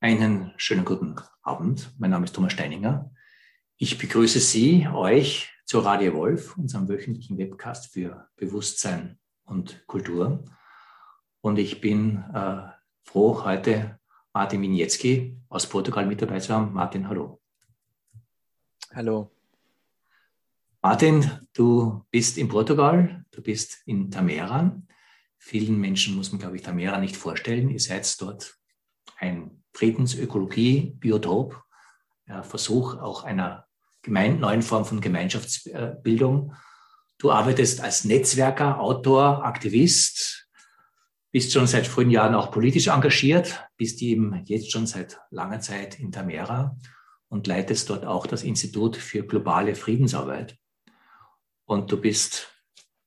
Einen schönen guten Abend. Mein Name ist Thomas Steininger. Ich begrüße Sie, euch zu Radio Wolf, unserem wöchentlichen Webcast für Bewusstsein und Kultur. Und ich bin äh, froh, heute Martin Winietzki aus Portugal mit dabei zu haben. Martin, hallo. Hallo. Martin, du bist in Portugal, du bist in Tamera. Vielen Menschen muss man, glaube ich, Tamera nicht vorstellen. Ihr seid dort ein Friedensökologie, Biotop, ja, Versuch auch einer gemein, neuen Form von Gemeinschaftsbildung. Du arbeitest als Netzwerker, Autor, Aktivist, bist schon seit frühen Jahren auch politisch engagiert, bist eben jetzt schon seit langer Zeit in Tamera und leitest dort auch das Institut für globale Friedensarbeit. Und du bist,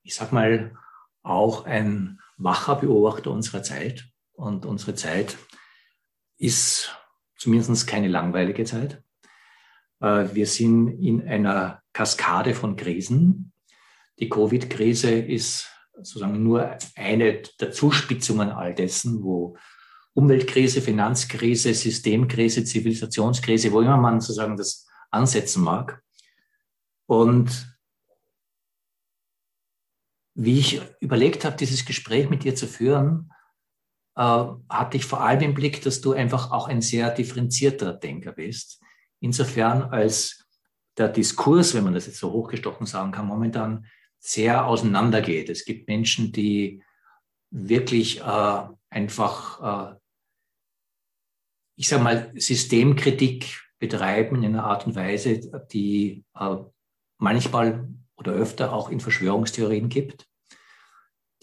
ich sag mal, auch ein wacher Beobachter unserer Zeit. Und unsere Zeit ist zumindest keine langweilige Zeit. Äh, wir sind in einer Kaskade von Krisen. Die Covid-Krise ist sozusagen nur eine der Zuspitzungen all dessen, wo Umweltkrise, Finanzkrise, Systemkrise, Zivilisationskrise, wo immer man sozusagen das ansetzen mag. Und wie ich überlegt habe, dieses Gespräch mit dir zu führen, hatte ich vor allem im Blick, dass du einfach auch ein sehr differenzierter Denker bist. Insofern als der Diskurs, wenn man das jetzt so hochgestochen sagen kann, momentan sehr auseinandergeht. Es gibt Menschen, die wirklich äh, einfach, äh, ich sage mal, Systemkritik betreiben in einer Art und Weise, die äh, manchmal oder öfter auch in Verschwörungstheorien gibt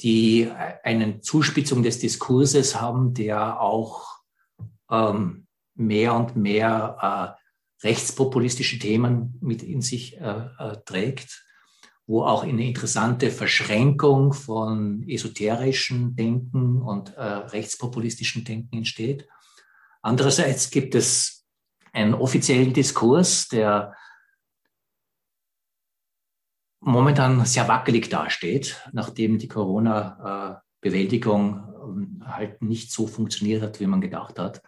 die eine Zuspitzung des Diskurses haben, der auch ähm, mehr und mehr äh, rechtspopulistische Themen mit in sich äh, äh, trägt, wo auch eine interessante Verschränkung von esoterischem Denken und äh, rechtspopulistischem Denken entsteht. Andererseits gibt es einen offiziellen Diskurs, der momentan sehr wackelig dasteht, nachdem die Corona-Bewältigung ähm, halt nicht so funktioniert hat, wie man gedacht hat.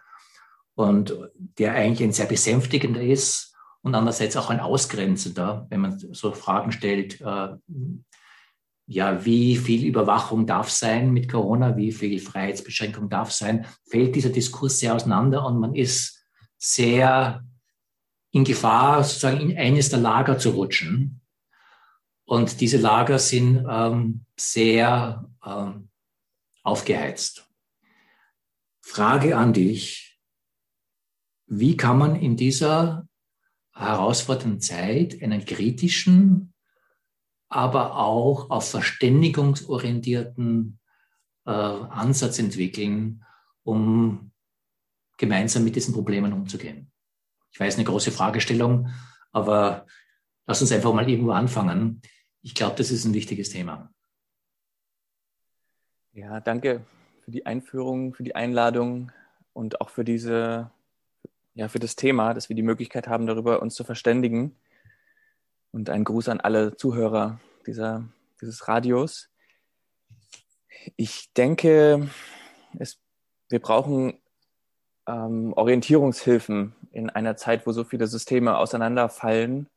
Und der eigentlich ein sehr besänftigender ist und andererseits auch ein ausgrenzender, wenn man so Fragen stellt, äh, ja, wie viel Überwachung darf sein mit Corona, wie viel Freiheitsbeschränkung darf sein, fällt dieser Diskurs sehr auseinander und man ist sehr in Gefahr, sozusagen in eines der Lager zu rutschen. Und diese Lager sind ähm, sehr ähm, aufgeheizt. Frage an dich, wie kann man in dieser herausfordernden Zeit einen kritischen, aber auch auf verständigungsorientierten äh, Ansatz entwickeln, um gemeinsam mit diesen Problemen umzugehen? Ich weiß, eine große Fragestellung, aber lass uns einfach mal irgendwo anfangen ich glaube, das ist ein wichtiges Thema. Ja, danke für die Einführung, für die Einladung und auch für diese, ja, für das Thema, dass wir die Möglichkeit haben, darüber uns zu verständigen. Und ein Gruß an alle Zuhörer dieser, dieses Radios. Ich denke, es, wir brauchen ähm, Orientierungshilfen in einer Zeit, wo so viele Systeme auseinanderfallen.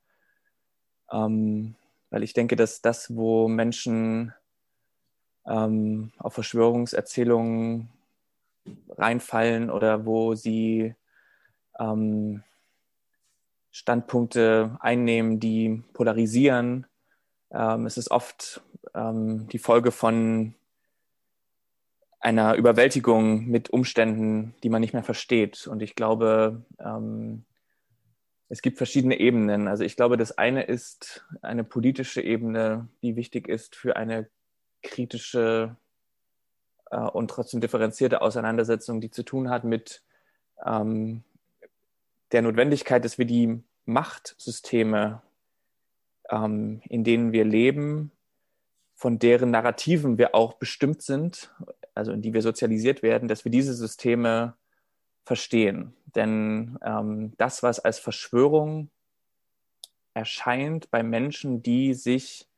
Ähm, weil ich denke, dass das, wo Menschen ähm, auf Verschwörungserzählungen reinfallen oder wo sie ähm, Standpunkte einnehmen, die polarisieren, ähm, es ist oft ähm, die Folge von einer Überwältigung mit Umständen, die man nicht mehr versteht. Und ich glaube, ähm, es gibt verschiedene Ebenen. Also ich glaube, das eine ist eine politische Ebene, die wichtig ist für eine kritische äh, und trotzdem differenzierte Auseinandersetzung, die zu tun hat mit ähm, der Notwendigkeit, dass wir die Machtsysteme, ähm, in denen wir leben, von deren Narrativen wir auch bestimmt sind, also in die wir sozialisiert werden, dass wir diese Systeme verstehen. Denn ähm, das, was als Verschwörung erscheint bei Menschen, die sich,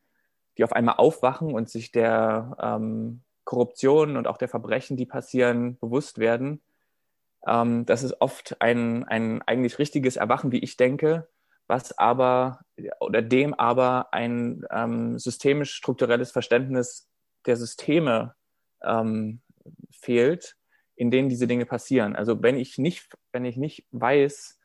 die auf einmal aufwachen und sich der ähm, Korruption und auch der Verbrechen, die passieren, bewusst werden, ähm, das ist oft ein, ein eigentlich richtiges Erwachen, wie ich denke, was aber oder dem aber ein ähm, systemisch strukturelles Verständnis der Systeme ähm, fehlt, in denen diese Dinge passieren. Also wenn ich nicht, wenn ich nicht weiß,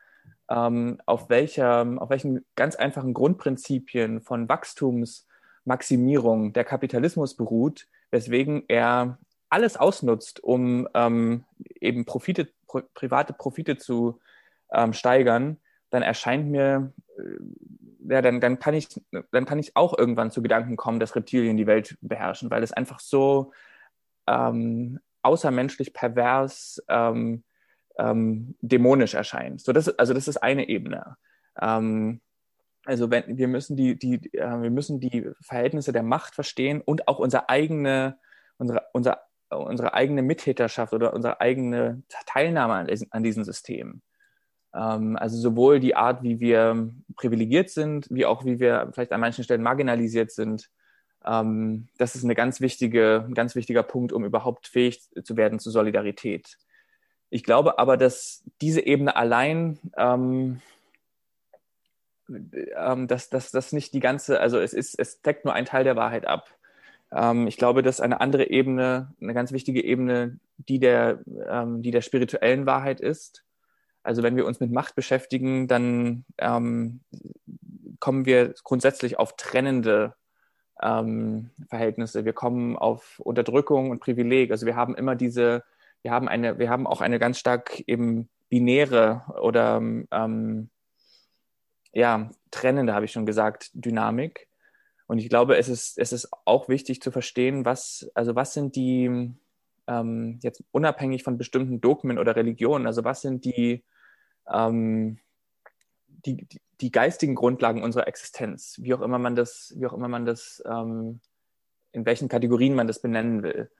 ähm, auf, welcher, auf welchen ganz einfachen Grundprinzipien von Wachstumsmaximierung der Kapitalismus beruht, weswegen er alles ausnutzt, um ähm, eben Profite, pro, private Profite zu ähm, steigern, dann erscheint mir, äh, ja, dann, dann, kann ich, dann kann ich auch irgendwann zu Gedanken kommen, dass Reptilien die Welt beherrschen, weil es einfach so ähm, außermenschlich pervers, ähm, ähm, dämonisch erscheint. So, das, also das ist eine Ebene. Ähm, also wenn, wir müssen die, die, äh, wir müssen die Verhältnisse der Macht verstehen und auch unsere eigene, unsere, unser, unsere eigene Mittäterschaft oder unsere eigene Teilnahme an, an diesen Systemen. Ähm, also sowohl die Art, wie wir privilegiert sind, wie auch wie wir vielleicht an manchen Stellen marginalisiert sind. Ähm, das ist eine ganz wichtige, ein ganz wichtiger Punkt, um überhaupt fähig zu werden zu Solidarität. Ich glaube aber, dass diese Ebene allein, ähm, ähm, dass das nicht die ganze, also es ist, es deckt nur einen Teil der Wahrheit ab. Ähm, ich glaube, dass eine andere Ebene, eine ganz wichtige Ebene, die der, ähm, die der spirituellen Wahrheit ist. Also wenn wir uns mit Macht beschäftigen, dann ähm, kommen wir grundsätzlich auf trennende ähm, Verhältnisse. Wir kommen auf Unterdrückung und Privileg. Also wir haben immer diese wir haben eine, wir haben auch eine ganz stark eben binäre oder ähm, ja, trennende, habe ich schon gesagt, Dynamik. Und ich glaube, es ist, es ist auch wichtig zu verstehen, was, also was sind die, ähm, jetzt unabhängig von bestimmten Dogmen oder Religionen, also was sind die, ähm, die, die, geistigen Grundlagen unserer Existenz, wie auch immer man das, wie auch immer man das, ähm, in welchen Kategorien man das benennen will.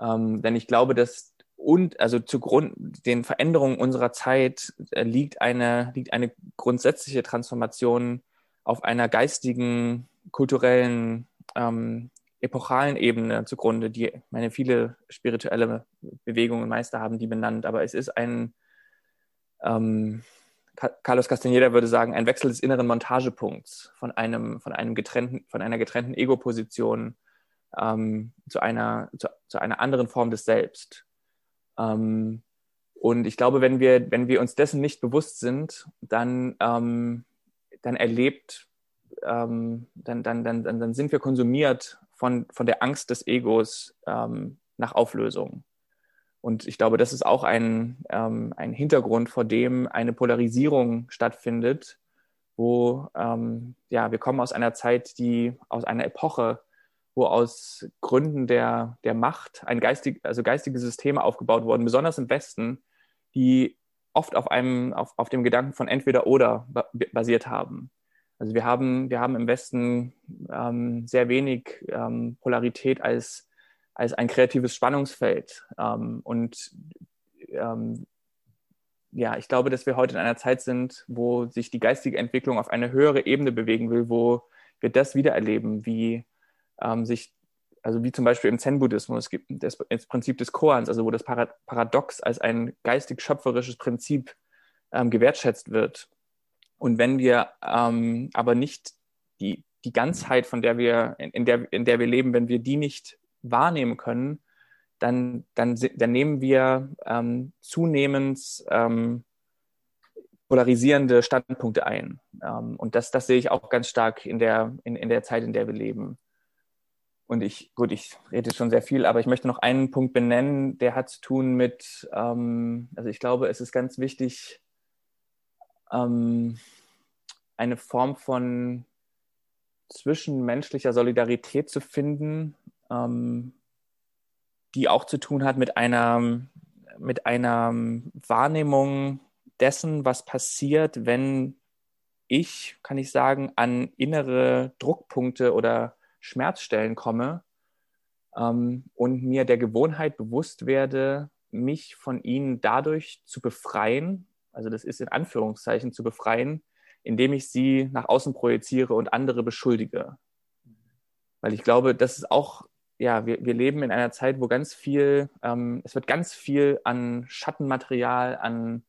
Ähm, denn ich glaube, dass und also zugrund den Veränderungen unserer Zeit äh, liegt eine, liegt eine grundsätzliche Transformation auf einer geistigen, kulturellen, ähm, epochalen Ebene zugrunde, die meine viele spirituelle Bewegungen und Meister haben die benannt, aber es ist ein ähm, Carlos Castaneda würde sagen, ein Wechsel des inneren Montagepunkts von einem, von einem getrennten, von einer getrennten Ego-Position ähm, zu einer, zu, zu einer anderen Form des Selbst. Ähm, und ich glaube, wenn wir, wenn wir uns dessen nicht bewusst sind, dann, ähm, dann erlebt, ähm, dann, dann, dann, dann sind wir konsumiert von, von der Angst des Egos ähm, nach Auflösung. Und ich glaube, das ist auch ein, ähm, ein Hintergrund, vor dem eine Polarisierung stattfindet, wo ähm, ja, wir kommen aus einer Zeit, die aus einer Epoche, wo aus Gründen der, der Macht ein geistig, also geistige Systeme aufgebaut wurden, besonders im Westen, die oft auf einem, auf, auf dem Gedanken von entweder oder basiert haben. Also wir haben, wir haben im Westen ähm, sehr wenig ähm, Polarität als, als ein kreatives Spannungsfeld. Ähm, und ähm, ja, ich glaube, dass wir heute in einer Zeit sind, wo sich die geistige Entwicklung auf eine höhere Ebene bewegen will, wo wir das wiedererleben, wie ähm, sich, also wie zum Beispiel im Zen-Buddhismus, gibt das, das, Prinzip des Koans, also wo das Paradox als ein geistig-schöpferisches Prinzip ähm, gewertschätzt wird. Und wenn wir ähm, aber nicht die, die Ganzheit, von der wir, in, in, der, in der wir leben, wenn wir die nicht wahrnehmen können, dann, dann, dann nehmen wir ähm, zunehmend ähm, polarisierende Standpunkte ein. Ähm, und das, das sehe ich auch ganz stark in der, in, in der Zeit, in der wir leben. Und ich, gut, ich rede schon sehr viel, aber ich möchte noch einen Punkt benennen, der hat zu tun mit, ähm, also ich glaube, es ist ganz wichtig, ähm, eine Form von zwischenmenschlicher Solidarität zu finden, ähm, die auch zu tun hat mit einer, mit einer Wahrnehmung dessen, was passiert, wenn ich, kann ich sagen, an innere Druckpunkte oder Schmerzstellen komme ähm, und mir der Gewohnheit bewusst werde, mich von ihnen dadurch zu befreien, also das ist in Anführungszeichen zu befreien, indem ich sie nach außen projiziere und andere beschuldige. Weil ich glaube, das ist auch ja, wir, wir leben in einer Zeit, wo ganz viel, ähm, es wird ganz viel an Schattenmaterial, an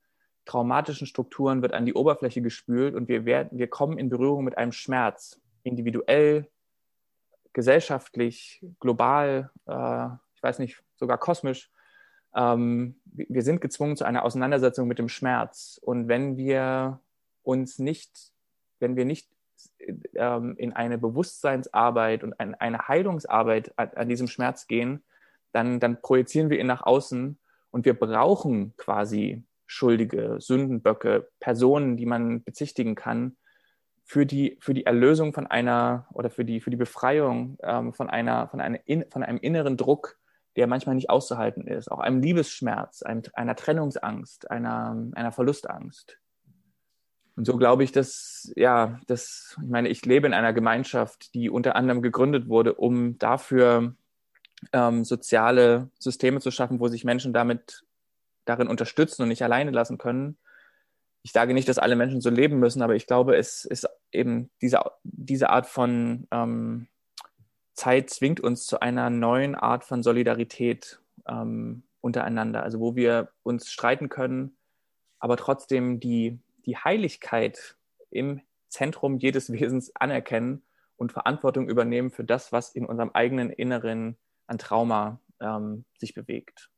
traumatischen Strukturen wird an die Oberfläche gespült und wir, werden, wir kommen in Berührung mit einem Schmerz, individuell, gesellschaftlich, global, äh, ich weiß nicht, sogar kosmisch. Ähm, wir sind gezwungen zu einer Auseinandersetzung mit dem Schmerz. Und wenn wir uns nicht, wenn wir nicht ähm, in eine Bewusstseinsarbeit und ein, eine Heilungsarbeit an, an, diesem Schmerz gehen, dann, dann projizieren wir ihn nach außen und wir brauchen quasi Schuldige, Sündenböcke, Personen, die man bezichtigen kann, für die, für die Erlösung von einer oder für die, für die Befreiung ähm, von, einer, von, einer in, von einem inneren Druck, der manchmal nicht auszuhalten ist, auch einem Liebesschmerz, einem, einer Trennungsangst, einer, einer Verlustangst. Und so glaube ich, dass, ja, dass, ich meine, ich lebe in einer Gemeinschaft, die unter anderem gegründet wurde, um dafür ähm, soziale Systeme zu schaffen, wo sich Menschen damit darin unterstützen und nicht alleine lassen können. Ich sage nicht, dass alle Menschen so leben müssen, aber ich glaube, es ist eben diese, diese Art von ähm, Zeit zwingt uns zu einer neuen Art von Solidarität ähm, untereinander, also wo wir uns streiten können, aber trotzdem die, die Heiligkeit im Zentrum jedes Wesens anerkennen und Verantwortung übernehmen für das, was in unserem eigenen Inneren an Trauma ähm, sich bewegt.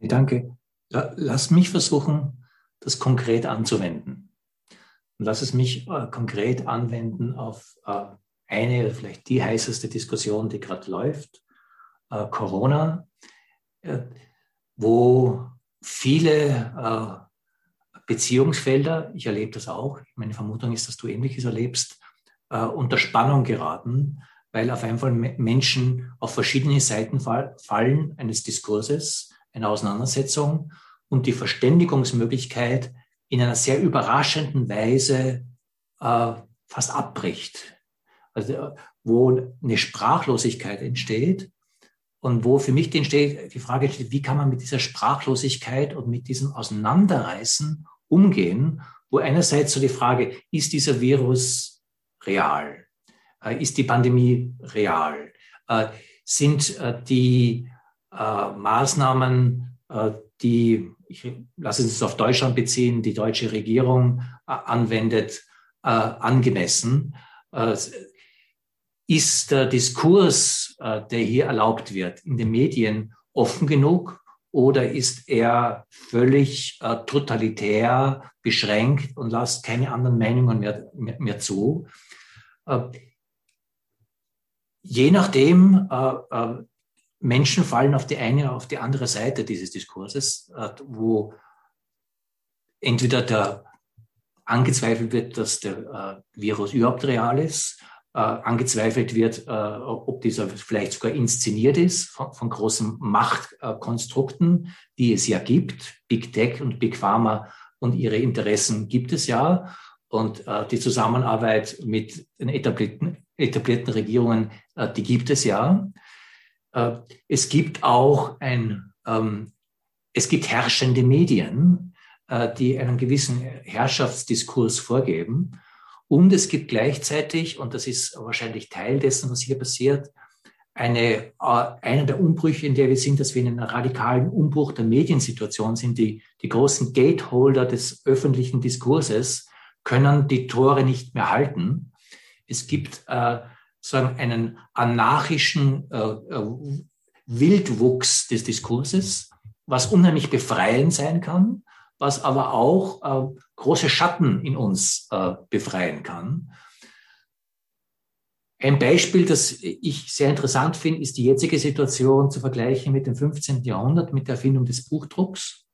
Danke. Lass mich versuchen, das konkret anzuwenden. Und lass es mich äh, konkret anwenden auf äh, eine, vielleicht die heißeste Diskussion, die gerade läuft, äh, Corona, äh, wo viele äh, Beziehungsfelder, ich erlebe das auch, meine Vermutung ist, dass du Ähnliches erlebst, äh, unter Spannung geraten, weil auf einmal Menschen auf verschiedene Seiten fallen eines Diskurses eine Auseinandersetzung und die Verständigungsmöglichkeit in einer sehr überraschenden Weise äh, fast abbricht. Also wo eine Sprachlosigkeit entsteht und wo für mich entsteht, die Frage entsteht, wie kann man mit dieser Sprachlosigkeit und mit diesem Auseinanderreißen umgehen, wo einerseits so die Frage, ist dieser Virus real? Äh, ist die Pandemie real? Äh, sind äh, die Maßnahmen, die, ich lasse es auf Deutschland beziehen, die deutsche Regierung anwendet, angemessen. Ist der Diskurs, der hier erlaubt wird, in den Medien offen genug oder ist er völlig totalitär beschränkt und lässt keine anderen Meinungen mehr, mehr, mehr zu? je nachdem, Menschen fallen auf die eine oder auf die andere Seite dieses Diskurses, äh, wo entweder der angezweifelt wird, dass der äh, Virus überhaupt real ist, äh, angezweifelt wird, ob dieser vielleicht sogar inszeniert ist von, von großen Machtkonstrukten, die es ja gibt. Big Tech und Big Pharma und ihre Interessen gibt es ja. Und die Zusammenarbeit mit den etablierten, etablierten Regierungen, die gibt es ja. Äh, es gibt auch ein, ähm, es gibt herrschende Medien, äh, die einen gewissen Herrschaftsdiskurs vorgeben. Und es gibt gleichzeitig, und das ist wahrscheinlich Teil dessen, was hier passiert, eine, äh, einer der Umbrüche, in der wir sind, dass wir in einem radikalen Umbruch der Mediensituation sind. Die, die großen Gateholder des öffentlichen Diskurses können die Tore nicht mehr halten. Es gibt äh, sagen, einen anarchischen äh, äh, Wildwuchs des Diskurses, was unheimlich befreiend sein kann, was aber auch äh, große Schatten in uns äh, befreien kann. Ein Beispiel, das ich sehr interessant finde, ist die jetzige Situation zu vergleichen mit dem 15. Jahrhundert, mit der Erfindung des Buchdrucks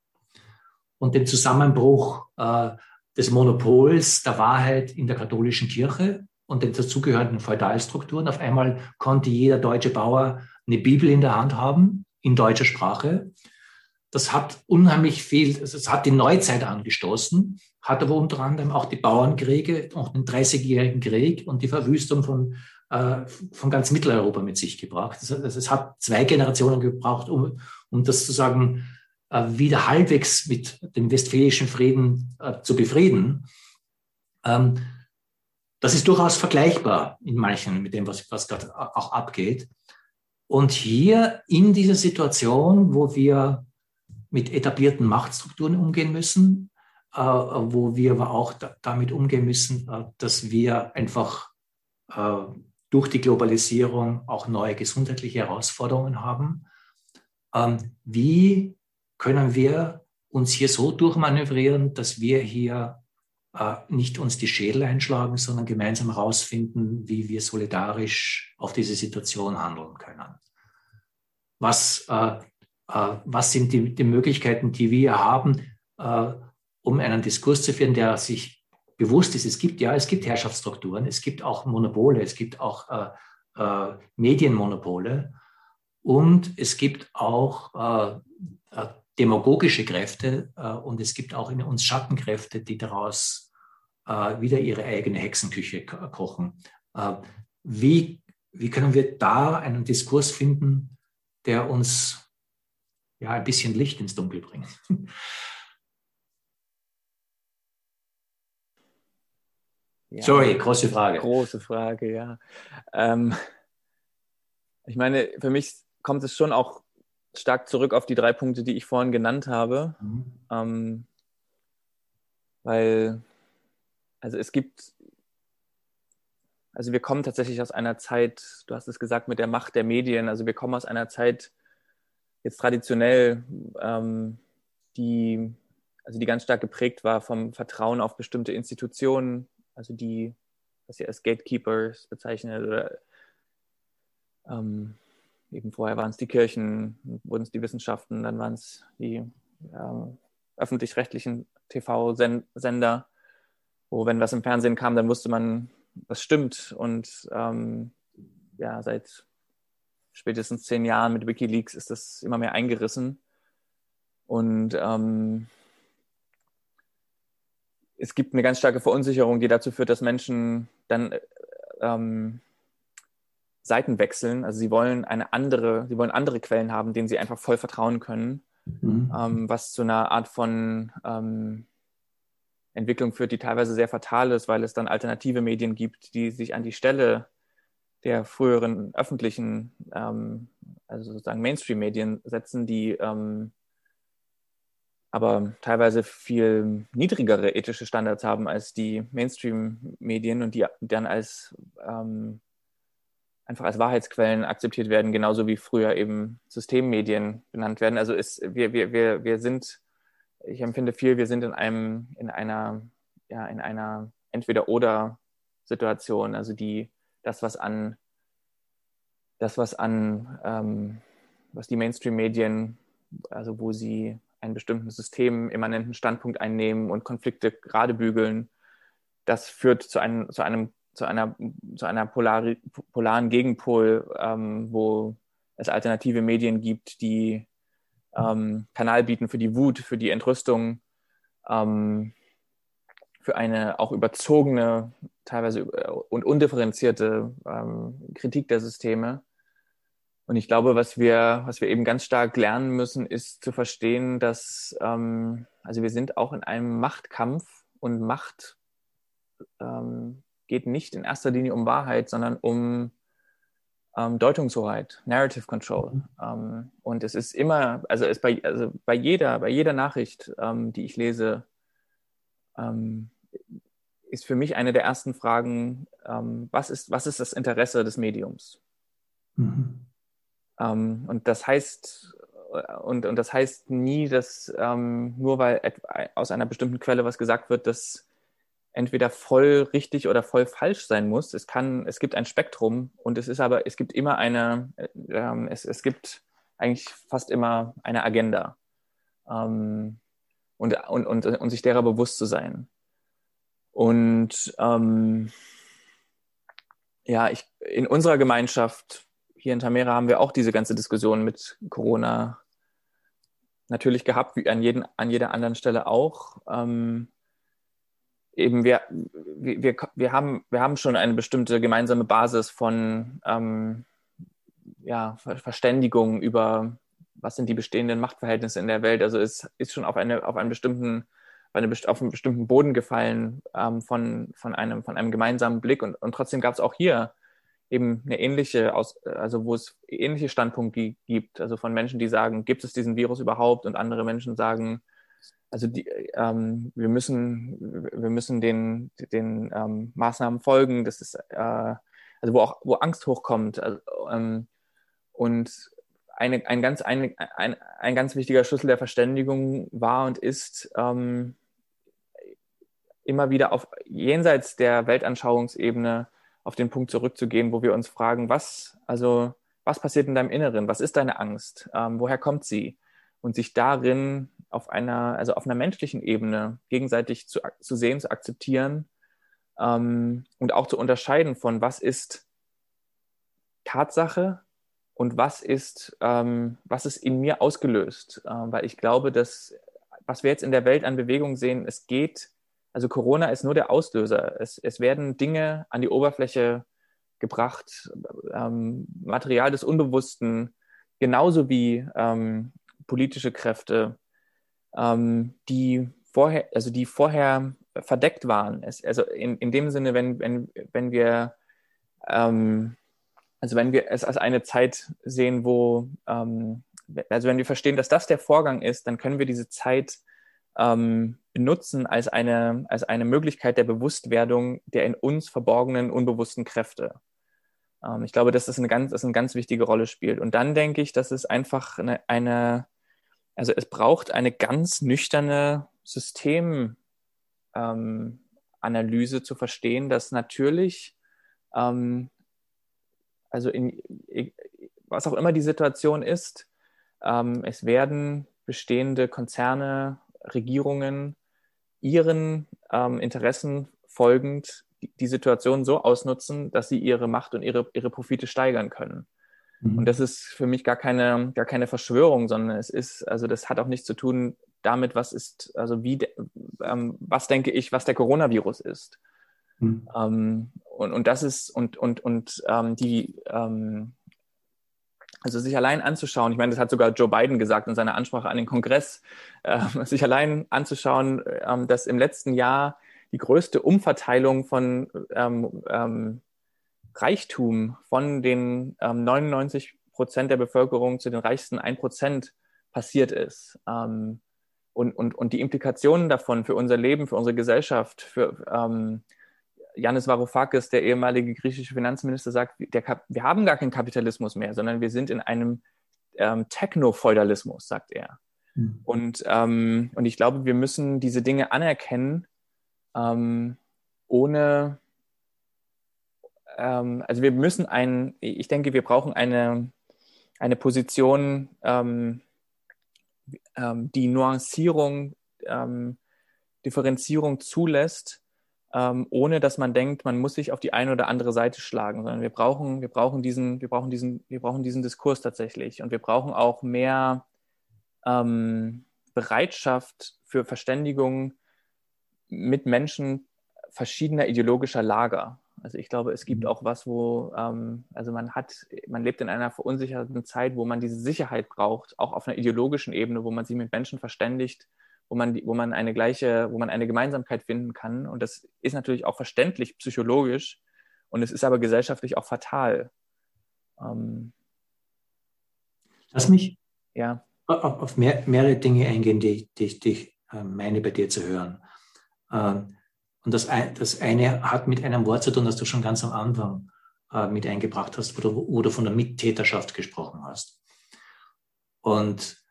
und dem Zusammenbruch äh, des Monopols der Wahrheit in der katholischen Kirche und den dazugehörenden Feudalstrukturen. Auf einmal konnte jeder deutsche Bauer eine Bibel in der Hand haben, in deutscher Sprache. Das hat unheimlich viel, also es hat die Neuzeit angestoßen, hat aber unter anderem auch die Bauernkriege, auch den Dreißigjährigen Krieg und die Verwüstung von, äh, von ganz Mitteleuropa mit sich gebracht. Also, also es hat zwei Generationen gebraucht, um, um das sozusagen äh, wieder halbwegs mit dem westfälischen Frieden äh, zu befrieden. Ähm, das ist durchaus vergleichbar in manchen mit dem, was, was gerade auch abgeht. Und hier in dieser Situation, wo wir mit etablierten Machtstrukturen umgehen müssen, äh, wo wir aber auch da, damit umgehen müssen, äh, dass wir einfach äh, durch die Globalisierung auch neue gesundheitliche Herausforderungen haben. Ähm, wie können wir uns hier so durchmanövrieren, dass wir hier äh, nicht uns die Schädel einschlagen, sondern gemeinsam herausfinden, wie wir solidarisch auf diese Situation handeln können. Was, äh, was sind die, die, Möglichkeiten, die wir haben, äh, um einen Diskurs zu führen, der sich bewusst ist, es gibt ja, es gibt Herrschaftsstrukturen, es gibt auch Monopole, es gibt auch äh, äh, Medienmonopole und es gibt auch demagogische Kräfte und es gibt auch in uns Schattenkräfte, die daraus äh, wieder ihre eigene Hexenküche kochen. Äh, wie, wie können wir da einen Diskurs finden, der uns ja ein bisschen Licht ins Dunkel bringt? Ja, Sorry, große Frage. Große Frage, ja. Ähm, ich meine, für mich kommt es schon auch stark zurück auf die drei Punkte, die ich vorhin genannt habe. Mhm. Ähm, weil also es gibt, also wir kommen tatsächlich aus einer Zeit, du hast es gesagt, mit der Macht der Medien, also wir kommen aus einer Zeit jetzt traditionell, ähm, die, also die ganz stark geprägt war vom Vertrauen auf bestimmte Institutionen, also die, was sie als Gatekeepers bezeichnet oder ähm, eben vorher waren es die Kirchen, wurden es die Wissenschaften, dann waren es die ähm, öffentlich-rechtlichen TV-Sender wo wenn was im Fernsehen kam, dann wusste man, was stimmt. Und ähm, ja, seit spätestens zehn Jahren mit Wikileaks ist das immer mehr eingerissen. Und ähm, es gibt eine ganz starke Verunsicherung, die dazu führt, dass Menschen dann ähm, Seiten wechseln. Also sie wollen eine andere, sie wollen andere Quellen haben, denen sie einfach voll vertrauen können, mhm. ähm, was zu einer Art von ähm, Entwicklung führt, die teilweise sehr fatal ist, weil es dann alternative Medien gibt, die sich an die Stelle der früheren öffentlichen, ähm, also sozusagen Mainstream-Medien setzen, die ähm, aber teilweise viel niedrigere ethische Standards haben als die Mainstream-Medien und die dann als ähm, einfach als Wahrheitsquellen akzeptiert werden, genauso wie früher eben Systemmedien benannt werden. Also ist, wir, wir, wir, wir sind ich empfinde viel, wir sind in einem, in einer, ja, in einer Entweder-Oder-Situation. Also die, das, was an, das, was an, ähm, was die Mainstream-Medien, also wo sie einen bestimmten System immanenten Standpunkt einnehmen und Konflikte gerade bügeln, das führt zu einem, zu einem, zu einer, zu einer polari, polaren Gegenpol, ähm, wo es alternative Medien gibt, die ähm, Kanal bieten für die Wut, für die Entrüstung, ähm, für eine auch überzogene, teilweise und undifferenzierte ähm, Kritik der Systeme. Und ich glaube, was wir, was wir eben ganz stark lernen müssen, ist zu verstehen, dass ähm, also wir sind auch in einem Machtkampf und Macht ähm, geht nicht in erster Linie um Wahrheit, sondern um ähm, Deutungshoheit, Narrative Control. Mhm. Ähm, und es ist immer, also, es bei, also bei jeder, bei jeder Nachricht, ähm, die ich lese, ähm, ist für mich eine der ersten Fragen, ähm, was, ist, was ist das Interesse des Mediums? Mhm. Ähm, und das heißt, und, und das heißt nie, dass nur weil aus einer bestimmten Quelle was gesagt wird, dass entweder voll richtig oder voll falsch sein muss. Es kann, es gibt ein Spektrum und es ist aber, es gibt immer eine, äh, es, es gibt eigentlich fast immer eine Agenda. Ähm, und, und, und, und sich derer bewusst zu sein. Und ähm, ja, ich, in unserer Gemeinschaft hier in Tamera haben wir auch diese ganze Diskussion mit Corona natürlich gehabt, wie an, jeden, an jeder anderen Stelle auch. Ähm, eben wir, wir, wir, haben, wir haben schon eine bestimmte gemeinsame Basis von ähm, ja, Verständigung über, was sind die bestehenden Machtverhältnisse in der Welt. Also es ist schon auf, eine, auf, einen, bestimmten, eine, auf einen bestimmten Boden gefallen ähm, von, von, einem, von einem gemeinsamen Blick. Und, und trotzdem gab es auch hier eben eine ähnliche, also wo es ähnliche Standpunkte gibt, also von Menschen, die sagen, gibt es diesen Virus überhaupt? Und andere Menschen sagen, also die, ähm, wir müssen, wir müssen den, den ähm, Maßnahmen folgen. Das ist, äh, also wo auch, wo Angst hochkommt. Also, ähm, und eine, ein, ganz, ein, ein, ein ganz wichtiger Schlüssel der Verständigung war und ist, ähm, immer wieder auf jenseits der Weltanschauungsebene auf den Punkt zurückzugehen, wo wir uns fragen, was, also, was passiert in deinem Inneren? Was ist deine Angst? Ähm, woher kommt sie? Und sich darin auf einer, also auf einer menschlichen Ebene gegenseitig zu, zu sehen, zu akzeptieren ähm, und auch zu unterscheiden von was ist Tatsache und was ist, ähm, was ist in mir ausgelöst. Äh, weil ich glaube, dass was wir jetzt in der Welt an Bewegung sehen, es geht also Corona ist nur der Auslöser. Es, es werden Dinge an die Oberfläche gebracht, ähm, Material des Unbewussten, genauso wie ähm, politische Kräfte, ähm, die vorher, also die vorher verdeckt waren. Es, also in, in dem Sinne, wenn, wenn, wenn wir ähm, also wenn wir es als eine Zeit sehen, wo, ähm, also wenn wir verstehen, dass das der Vorgang ist, dann können wir diese Zeit ähm, benutzen als eine, als eine Möglichkeit der Bewusstwerdung der in uns verborgenen, unbewussten Kräfte. Ähm, ich glaube, dass das eine ganz, das eine ganz wichtige Rolle spielt. Und dann denke ich, dass es einfach eine, eine also es braucht eine ganz nüchterne Systemanalyse ähm, zu verstehen, dass natürlich, ähm, also in, was auch immer die Situation ist, ähm, es werden bestehende Konzerne, Regierungen ihren ähm, Interessen folgend die, Situation so ausnutzen, dass sie ihre Macht und ihre, ihre Profite steigern können. Mhm. Und das ist für mich gar keine, gar keine Verschwörung, sondern es ist, also das hat auch nichts zu tun damit, was ist, also wie, ähm, was denke ich, was der Coronavirus ist. Mhm. Ähm, und, und das ist, und, und, und ähm, die, ähm, also sich allein anzuschauen, ich meine, das hat sogar Joe Biden gesagt in seiner Ansprache an den Kongress, äh, sich allein anzuschauen, äh, dass im letzten Jahr die größte Umverteilung von ähm, ähm, Reichtum von den ähm, 99 Prozent der Bevölkerung zu den reichsten 1 Prozent passiert ist. Ähm, und, und, und die Implikationen davon für unser Leben, für unsere Gesellschaft, für Yanis Varoufakis, der ehemalige griechische Finanzminister, sagt, wir haben gar keinen Kapitalismus mehr, sondern wir sind in einem ähm, Techno-Feudalismus, sagt er. Mhm. Und, ähm, und ich glaube, wir müssen diese Dinge anerkennen, ähm, ohne, ähm, also wir müssen ein, ich denke, wir brauchen eine, eine Position, ähm, ähm, die Nuancierung, Differenzierung zulässt, ähm, ohne dass man denkt, man muss sich auf die eine oder andere Seite schlagen, sondern wir brauchen, wir brauchen diesen, wir brauchen diesen, wir brauchen diesen Diskurs tatsächlich und wir brauchen auch mehr ähm, Bereitschaft für Verständigung mit Menschen verschiedener ideologischer Lager. Also ich glaube, es gibt mhm. auch was, wo, ähm, also man hat, man lebt in einer verunsicherten Zeit, wo man diese Sicherheit braucht, auch auf einer ideologischen Ebene, wo man sich mit Menschen verständigt, wo man, wo man eine gleiche, wo man eine Gemeinsamkeit finden kann. Und das ist natürlich auch verständlich psychologisch und es ist aber gesellschaftlich auch fatal. Ähm, Lass mich ja. auf, auf mehr, mehrere Dinge eingehen, die, die, die ich äh, meine bei dir zu hören. Ähm, und das, das eine hat mit einem Wort zu tun, das du schon ganz am Anfang äh, mit eingebracht hast, wo du, wo du von der Mittäterschaft gesprochen hast. Und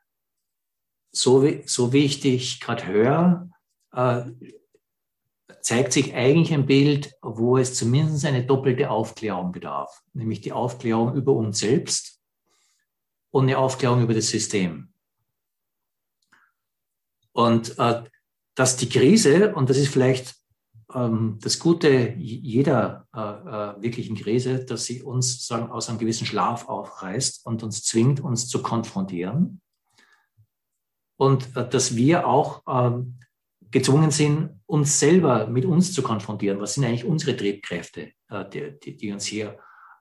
so wie, so wie ich dich gerade höre, äh, zeigt sich eigentlich ein Bild, wo es zumindest eine doppelte Aufklärung bedarf, nämlich die Aufklärung über uns selbst und eine Aufklärung über das System. Und äh, dass die Krise, und das ist vielleicht ähm, das Gute jeder äh, äh, wirklichen Krise, dass sie uns sagen, aus einem gewissen Schlaf aufreißt und uns zwingt, uns zu konfrontieren und äh, dass wir auch ähm, gezwungen sind, uns selber mit uns zu konfrontieren. Was sind eigentlich unsere Triebkräfte, äh, die, die, die, uns hier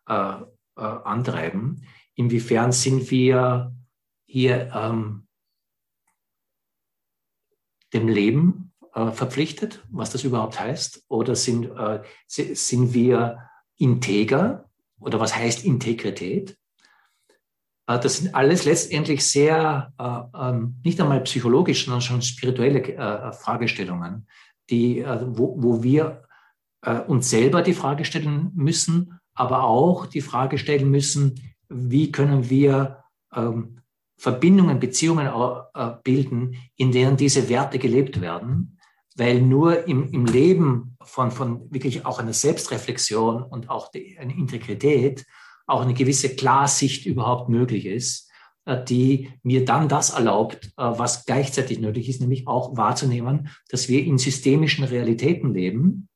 äh, antreiben? Inwiefern sind wir hier ähm, dem Leben äh, verpflichtet, was das überhaupt heißt? Oder sind, äh, sind wir integer oder was heißt Integrität. Äh, das sind alles letztendlich sehr, äh, ähm, nicht einmal psychologisch, sondern schon spirituelle äh, Fragestellungen, die, wo, wo wir uns selber die Frage stellen müssen, aber auch die Frage stellen müssen, wie können wir ähm, Verbindungen, Beziehungen bilden, in denen diese Werte gelebt werden, weil nur im, im Leben von, von wirklich auch einer Selbstreflexion und auch eine Integrität auch eine gewisse Klarsicht überhaupt möglich ist, äh, die mir dann das erlaubt, äh, was gleichzeitig nötig ist, nämlich auch wahrzunehmen, dass wir in systemischen Realitäten leben,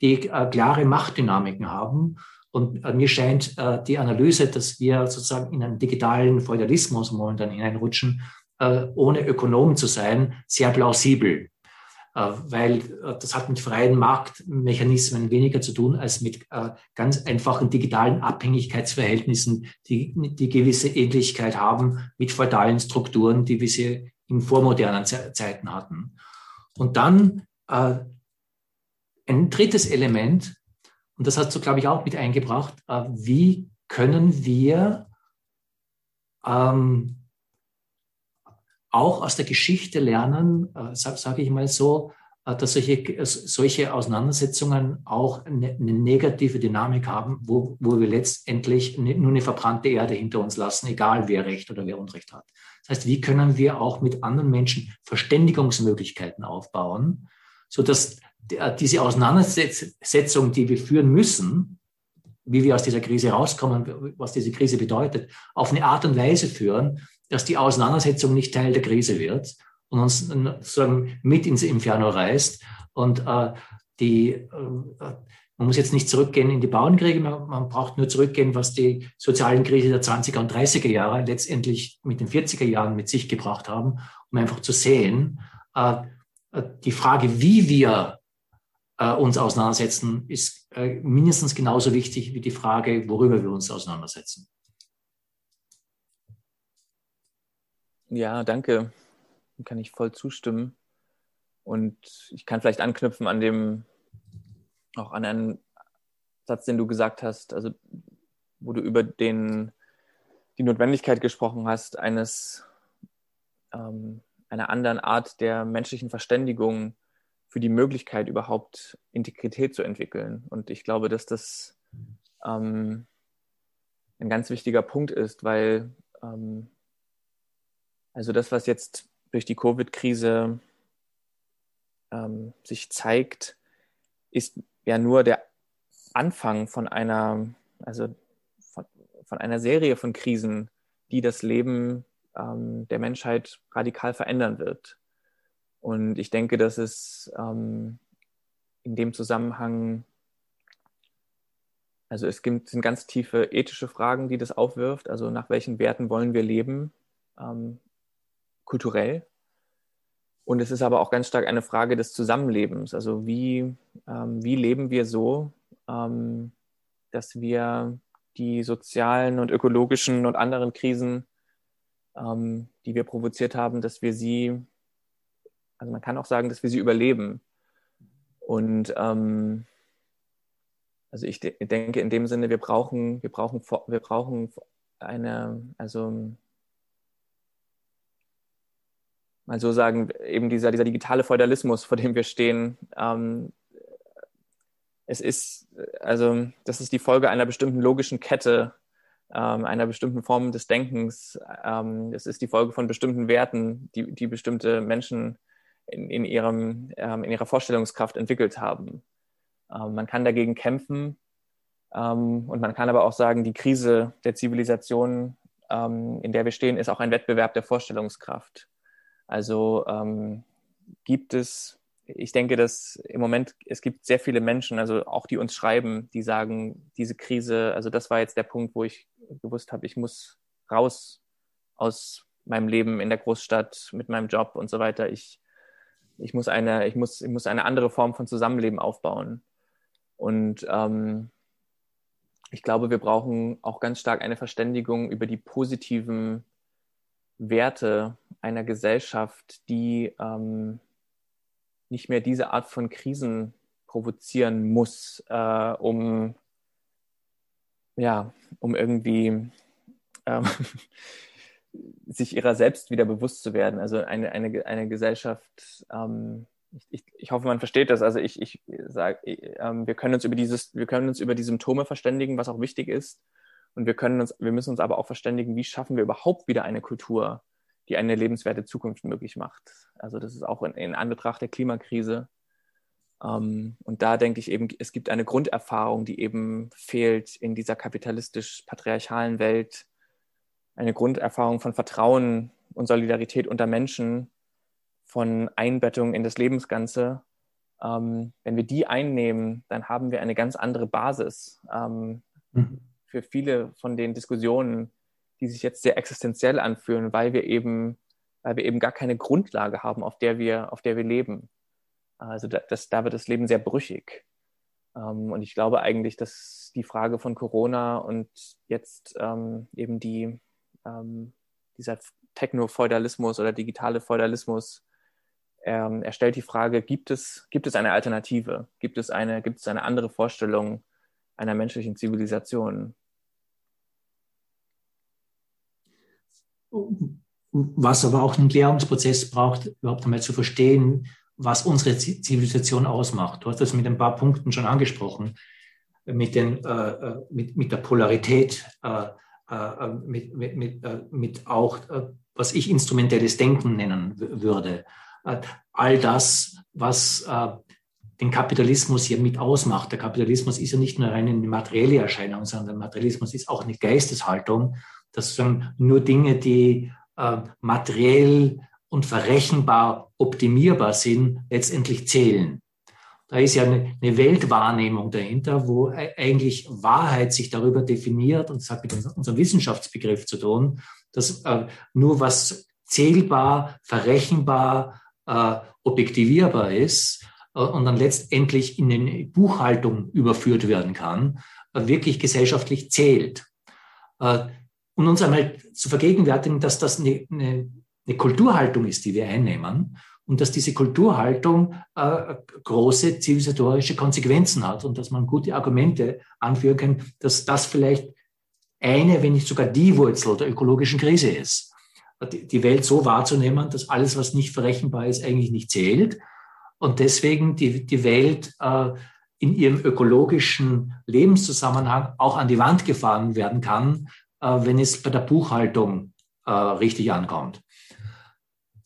die äh, klare Machtdynamiken haben. Und mir scheint die Analyse, dass wir sozusagen in einen digitalen Feudalismus momentan hineinrutschen, ohne Ökonom zu sein, sehr plausibel. Äh, weil äh, das hat mit freien Marktmechanismen weniger zu tun als mit äh, ganz einfachen digitalen Abhängigkeitsverhältnissen, die, die gewisse Ähnlichkeit haben mit feudalen Strukturen, die wir sie in vormodernen Zeiten hatten. Und dann ein drittes Element, und das hast du, glaube ich, auch mit eingebracht, wie können wir ähm, auch aus der Geschichte lernen, äh, sage sag ich mal so, äh, dass solche, solche Auseinandersetzungen auch eine, eine negative Dynamik haben, wo, wo wir letztendlich nur eine verbrannte Erde hinter uns lassen, egal wer Recht oder wer Unrecht hat. Das heißt, wie können wir auch mit anderen Menschen Verständigungsmöglichkeiten aufbauen, sodass äh, diese Auseinandersetzung, die wir führen müssen, wie wir aus dieser Krise rauskommen, was diese Krise bedeutet, auf eine Art und Weise führen, dass die Auseinandersetzung nicht Teil der Krise wird und uns sozusagen mit ins Inferno reißt. Und äh, die, äh, man muss jetzt nicht zurückgehen in die Bauernkriege, man, man, braucht nur zurückgehen, was die sozialen Krise der 20er und 30er Jahre letztendlich mit den 40er Jahren mit sich gebracht haben, um einfach zu sehen, äh, die Frage, wie wir äh, uns auseinandersetzen, ist äh, mindestens genauso wichtig wie die Frage, worüber wir uns auseinandersetzen. Ja, danke. Dem kann ich voll zustimmen. Und ich kann vielleicht anknüpfen an dem, auch an einen Satz, den du gesagt hast, also wo du über den, die Notwendigkeit gesprochen hast, eines, ähm, einer anderen Art der menschlichen Verständigung für die Möglichkeit, überhaupt Integrität zu entwickeln. Und ich glaube, dass das ähm, ein ganz wichtiger Punkt ist, weil ähm, also das, was jetzt durch die Covid-Krise ähm, sich zeigt, ist ja nur der Anfang von einer, also von, von einer Serie von Krisen, die das Leben ähm, der Menschheit radikal verändern wird. Und ich denke, dass es ähm, in dem Zusammenhang, also es gibt, sind ganz tiefe ethische Fragen, die das aufwirft. Also nach welchen Werten wollen wir leben? Ähm, kulturell. Und es ist aber auch ganz stark eine Frage des Zusammenlebens. Also wie, ähm, wie leben wir so, ähm, dass wir die sozialen und ökologischen und anderen Krisen, ähm, die wir provoziert haben, dass wir sie, also man kann auch sagen, dass wir sie überleben. Und ähm, also ich de denke in dem Sinne, wir brauchen, wir brauchen, wir brauchen eine, also mal so sagen, eben dieser, dieser digitale Feudalismus, vor dem wir stehen, ähm, es ist, also das ist die Folge einer bestimmten logischen Kette, ähm, einer bestimmten Form des Denkens. Ähm, es ist die Folge von bestimmten Werten, die, die bestimmte Menschen in, in, ihrem, ähm, in ihrer Vorstellungskraft entwickelt haben. Ähm, man kann dagegen kämpfen ähm, und man kann aber auch sagen, die Krise der Zivilisation, in der wir stehen, ist auch ein Wettbewerb der Vorstellungskraft. Also ähm, gibt es, ich denke, dass im Moment, es gibt sehr viele Menschen, also auch die uns schreiben, die sagen, diese Krise, also das war jetzt der Punkt, wo ich gewusst habe, ich muss raus aus meinem Leben in der Großstadt mit meinem Job und so weiter. Ich, ich, muss, eine, ich, muss, ich muss eine andere Form von Zusammenleben aufbauen. Und ähm, ich glaube, wir brauchen auch ganz stark eine Verständigung über die positiven Werte einer Gesellschaft, die ähm, nicht mehr diese Art von Krisen provozieren muss, äh, um ja, um irgendwie ähm, sich ihrer selbst wieder bewusst zu werden. Also eine, eine, eine Gesellschaft, ähm, ich, ich, hoffe, man versteht das. Also ich, ich sage, ähm, wir wir können uns über die Symptome verständigen, was auch wichtig ist. Und wir können uns, wir müssen uns aber auch verständigen, wie schaffen wir überhaupt wieder eine Kultur, die eine lebenswerte Zukunft möglich macht. Also das ist auch in, in Anbetracht der Klimakrise. Ähm, und da denke ich eben, es gibt eine Grunderfahrung, die eben fehlt in dieser kapitalistisch-patriarchalen Welt. Eine Grunderfahrung von Vertrauen und Solidarität unter Menschen, von Einbettung in das Lebensganze. Ähm, wenn wir die einnehmen, dann haben wir eine ganz andere Basis ähm, mhm. Für viele von den Diskussionen, die sich jetzt sehr existenziell anfühlen, weil wir eben, weil wir eben gar keine Grundlage haben, auf der wir, auf der wir leben. Also da, das, da wird das Leben sehr brüchig. Ähm, und ich glaube eigentlich, dass die Frage von Corona und jetzt ähm, eben die, ähm, dieser Techno-Feudalismus oder digitale Feudalismus, er stellt die Frage, gibt es, gibt es eine Alternative? Gibt es eine, gibt es eine andere Vorstellung einer menschlichen Zivilisation? Was aber auch einen Klärungsprozess braucht, überhaupt einmal zu verstehen, was unsere Zivilisation ausmacht. Du hast das mit ein paar Punkten schon angesprochen, mit, den, äh, äh mit, mit der Polarität, äh, äh, mit, mit, mit, äh, mit auch, äh, was ich instrumentelles Denken nennen würde. all das, was den Kapitalismus hier mit ausmacht. Der Kapitalismus ist ja nicht nur eine materielle Erscheinung, sondern der Materialismus ist auch eine Geisteshaltung, dass nur Dinge, die materiell und verrechenbar optimierbar sind, letztendlich zählen. Da ist ja eine, eine Weltwahrnehmung dahinter, wo e-, eigentlich Wahrheit sich darüber definiert und das hat mit unserem Wissenschaftsbegriff zu tun, dass äh, nur was zählbar, verrechenbar, äh, objektivierbar ist äh, und dann letztendlich in eine Buchhaltung überführt werden kann, äh, wirklich gesellschaftlich zählt. Und uns einmal zu vergegenwärtigen, dass das eine, eine eine Kulturhaltung ist, die wir einnehmen und dass diese Kulturhaltung äh, große zivilisatorische Konsequenzen hat und dass man gute Argumente anführen kann, dass das vielleicht eine, wenn nicht sogar die Wurzel der ökologischen Krise ist. Die Welt so wahrzunehmen, dass alles, was nicht verrechenbar ist, eigentlich nicht zählt und deswegen die, die Welt äh, in ihrem ökologischen Lebenszusammenhang auch an die Wand gefahren werden kann, wenn es bei der Buchhaltung äh, richtig ankommt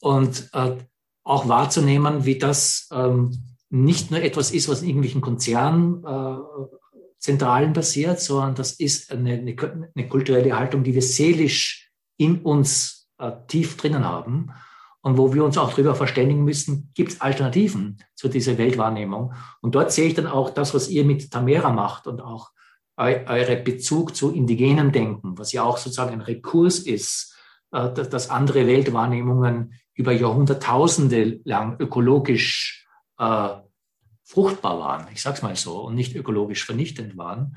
und äh, auch wahrzunehmen, wie das ähm, nicht nur etwas ist, was in irgendwelchen Konzernzentralen äh, passiert, sondern das ist eine, eine, eine, kulturelle Haltung, die wir seelisch in uns äh, tief drinnen haben und wo wir uns auch darüber verständigen müssen, gibt es Alternativen zu dieser Weltwahrnehmung. Und dort sehe ich dann auch das, was ihr mit Tamera macht und auch eure Bezug zu indigenem Denken, was ja auch sozusagen ein Rekurs ist, äh, dass andere Weltwahrnehmungen über Jahrhunderttausende lang ökologisch äh, fruchtbar waren, ich sage es mal so, und nicht ökologisch vernichtend waren.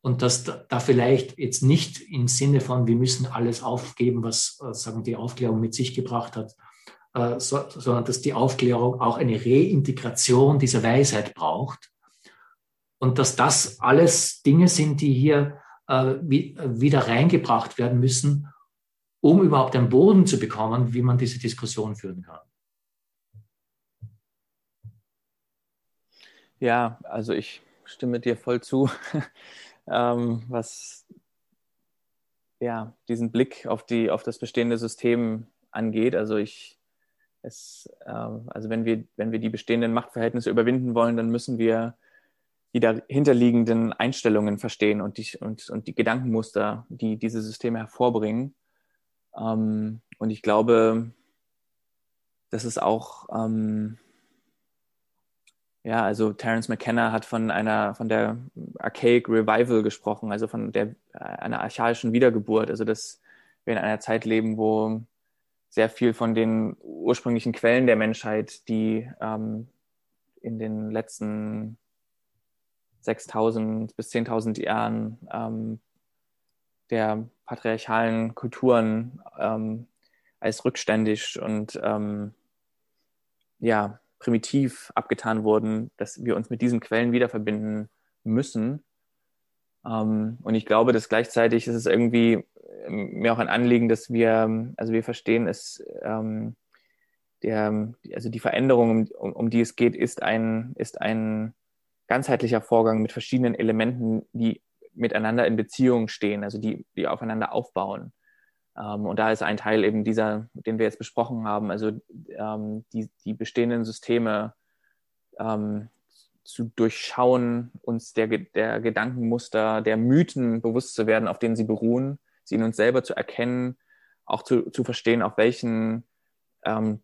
Und dass da vielleicht jetzt nicht im Sinne von, wir müssen alles aufgeben, was äh, sagen die Aufklärung mit sich gebracht hat, so, sondern dass die Aufklärung auch eine Reintegration dieser Weisheit braucht. Und dass das alles Dinge sind, die hier äh, wie, wieder reingebracht werden müssen, um überhaupt einen Boden zu bekommen, wie man diese Diskussion führen kann. Ja, also ich stimme dir voll zu, ähm, was ja, diesen Blick auf, die, auf das bestehende System angeht. Also ich, es, äh, also wenn wir, wenn wir die bestehenden Machtverhältnisse überwinden wollen, dann müssen wir die dahinterliegenden Einstellungen verstehen und die, und, und die Gedankenmuster, die diese Systeme hervorbringen. Ähm, und ich glaube, das ist auch, ähm, ja, also Terence McKenna hat von einer, von der Archaic Revival gesprochen, also von der, einer archaischen Wiedergeburt, also dass wir in einer Zeit leben, wo sehr viel von den ursprünglichen Quellen der Menschheit, die ähm, in den letzten 6000 bis 10.000 Jahren ähm, der patriarchalen Kulturen ähm, als rückständig und ähm, ja, primitiv abgetan wurden, dass wir uns mit diesen Quellen wieder verbinden müssen. Ähm, und ich glaube, dass gleichzeitig ist es irgendwie ähm, mir auch ein Anliegen, dass wir, also wir verstehen es, ähm, der, also die Veränderung, um, um die es geht, ist ein, ist ein ganzheitlicher Vorgang mit verschiedenen Elementen, die miteinander in Beziehung stehen, also die, die aufeinander aufbauen. Ähm, und da ist ein Teil eben dieser, den wir jetzt besprochen haben, also ähm, die, die bestehenden Systeme ähm, zu durchschauen, uns der, der Gedankenmuster, der Mythen bewusst zu werden, auf denen sie beruhen, sie in uns selber zu erkennen, auch zu, zu verstehen, auf welchen ähm,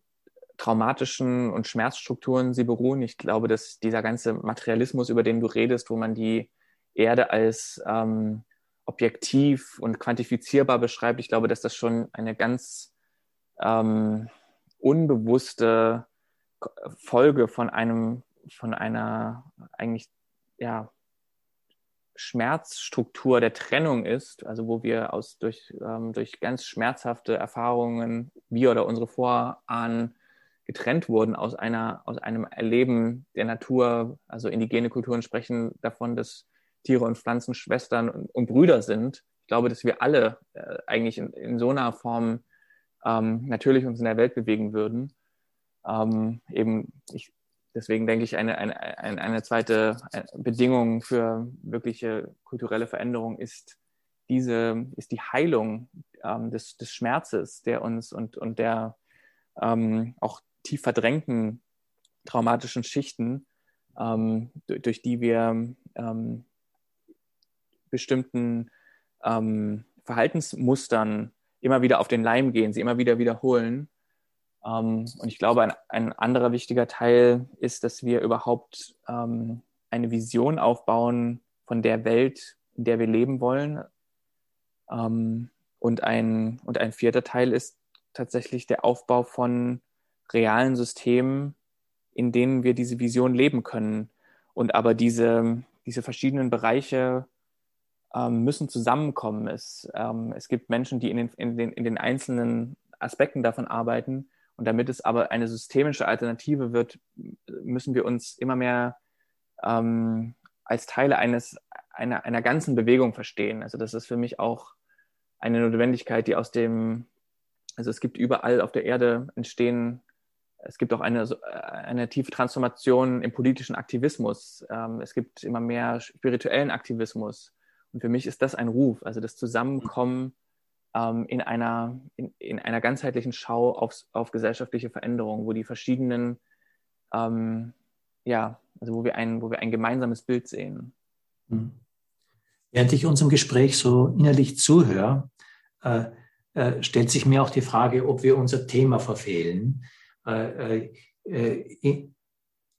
traumatischen und Schmerzstrukturen sie beruhen. Ich glaube, dass dieser ganze Materialismus, über den du redest, wo man die Erde als ähm, objektiv und quantifizierbar beschreibt, ich glaube, dass das schon eine ganz ähm, unbewusste Folge von einem, von einer eigentlich ja Schmerzstruktur der Trennung ist, also wo wir aus durch, ähm, durch ganz schmerzhafte Erfahrungen, wir oder unsere Vorahnen getrennt wurden aus einer, aus einem Erleben der Natur, also indigene Kulturen sprechen davon, dass Tiere und Pflanzen Schwestern und, und Brüder sind. Ich glaube, dass wir alle äh, eigentlich in, in, so einer Form ähm, natürlich uns in der Welt bewegen würden. Ähm, eben, ich, deswegen denke ich, eine, eine, eine zweite äh, Bedingung für wirkliche kulturelle Veränderung ist diese, ist die Heilung ähm, des, des Schmerzes, der uns und, und der ähm, auch tief verdrängten traumatischen Schichten, ähm, durch, durch, die wir ähm, bestimmten ähm, Verhaltensmustern immer wieder auf den Leim gehen, sie immer wieder wiederholen. Ähm, und ich glaube, ein, ein, anderer wichtiger Teil ist, dass wir überhaupt ähm, eine Vision aufbauen von der Welt, in der wir leben wollen. Und, ein, und ein vierter Teil ist tatsächlich der Aufbau von realen Systemen, in denen wir diese Vision leben können. Und aber diese, diese verschiedenen Bereiche ähm, müssen zusammenkommen. Es, ähm, es gibt Menschen, die in den, in, den, in den einzelnen Aspekten davon arbeiten. Und damit es aber eine systemische Alternative wird, müssen wir uns immer mehr ähm, als Teile eines, einer, einer ganzen Bewegung verstehen. Also das ist für mich auch eine Notwendigkeit, die aus dem, also es gibt überall auf der Erde entstehen, es gibt auch eine, eine tiefe Transformation im politischen Aktivismus. Ähm, es gibt immer mehr spirituellen Aktivismus. Und für mich ist das ein Ruf, also das Zusammenkommen ähm, in, einer, in, in, einer ganzheitlichen Schau auf, auf gesellschaftliche Veränderungen, wo die verschiedenen, ähm, ja, also wo wir, ein, wo wir ein gemeinsames Bild sehen. Mhm. Während ich unserem Gespräch so innerlich zuhöre, äh, äh, stellt sich mir auch die Frage, ob wir unser Thema verfehlen. Äh, äh in,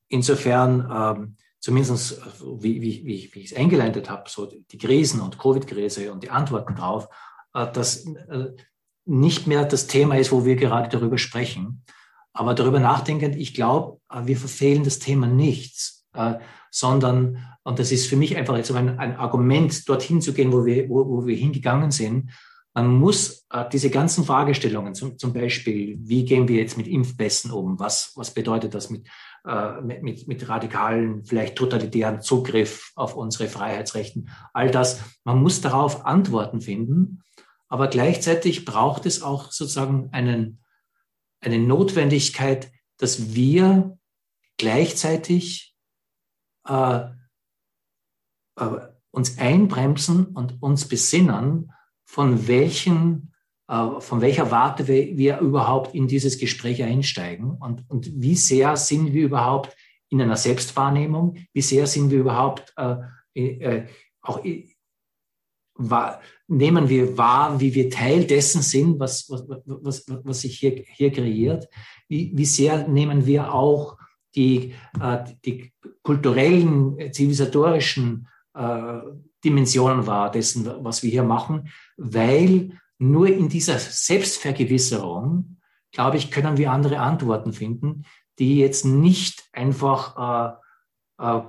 insofern ähm, zumindest wie, wie, wie, ich es eingeleitet habe, so die Krisen und Covid-Krise und die Antworten darauf, äh, dass äh, nicht mehr das Thema ist, wo wir gerade darüber sprechen. Aber darüber nachdenkend, ich glaube, äh, wir verfehlen das Thema nichts, sondern, und das ist für mich einfach jetzt ein, ein Argument, dorthin zu gehen, wo wir, wo, wo wir hingegangen sind. Man muss diese ganzen Fragestellungen, zum, Beispiel, wie gehen wir jetzt mit Impfpässen um? Was, was bedeutet das mit äh, mit, mit, mit radikalen, vielleicht totalitären Zugriff auf unsere Freiheitsrechten. All das, man muss darauf Antworten finden, aber gleichzeitig braucht es auch sozusagen einen, eine Notwendigkeit, dass wir gleichzeitig äh, äh, uns einbremsen und uns besinnen, von welchen äh, von welcher Warte wir, wir überhaupt in dieses Gespräch einsteigen und, und wie sehr sind wir überhaupt in einer Selbstwahrnehmung, wie sehr sind wir überhaupt äh, äh, auch wahr, nehmen wir wahr, wie wir Teil dessen sind, was, was, was, was sich hier, hier kreiert, wie, wie sehr nehmen wir auch die, äh, die kulturellen, zivilisatorischen äh, Dimensionen wahr dessen, was wir hier machen, weil nur in dieser Selbstvergewisserung, glaube ich, können wir andere Antworten finden, die jetzt nicht einfach äh, äh,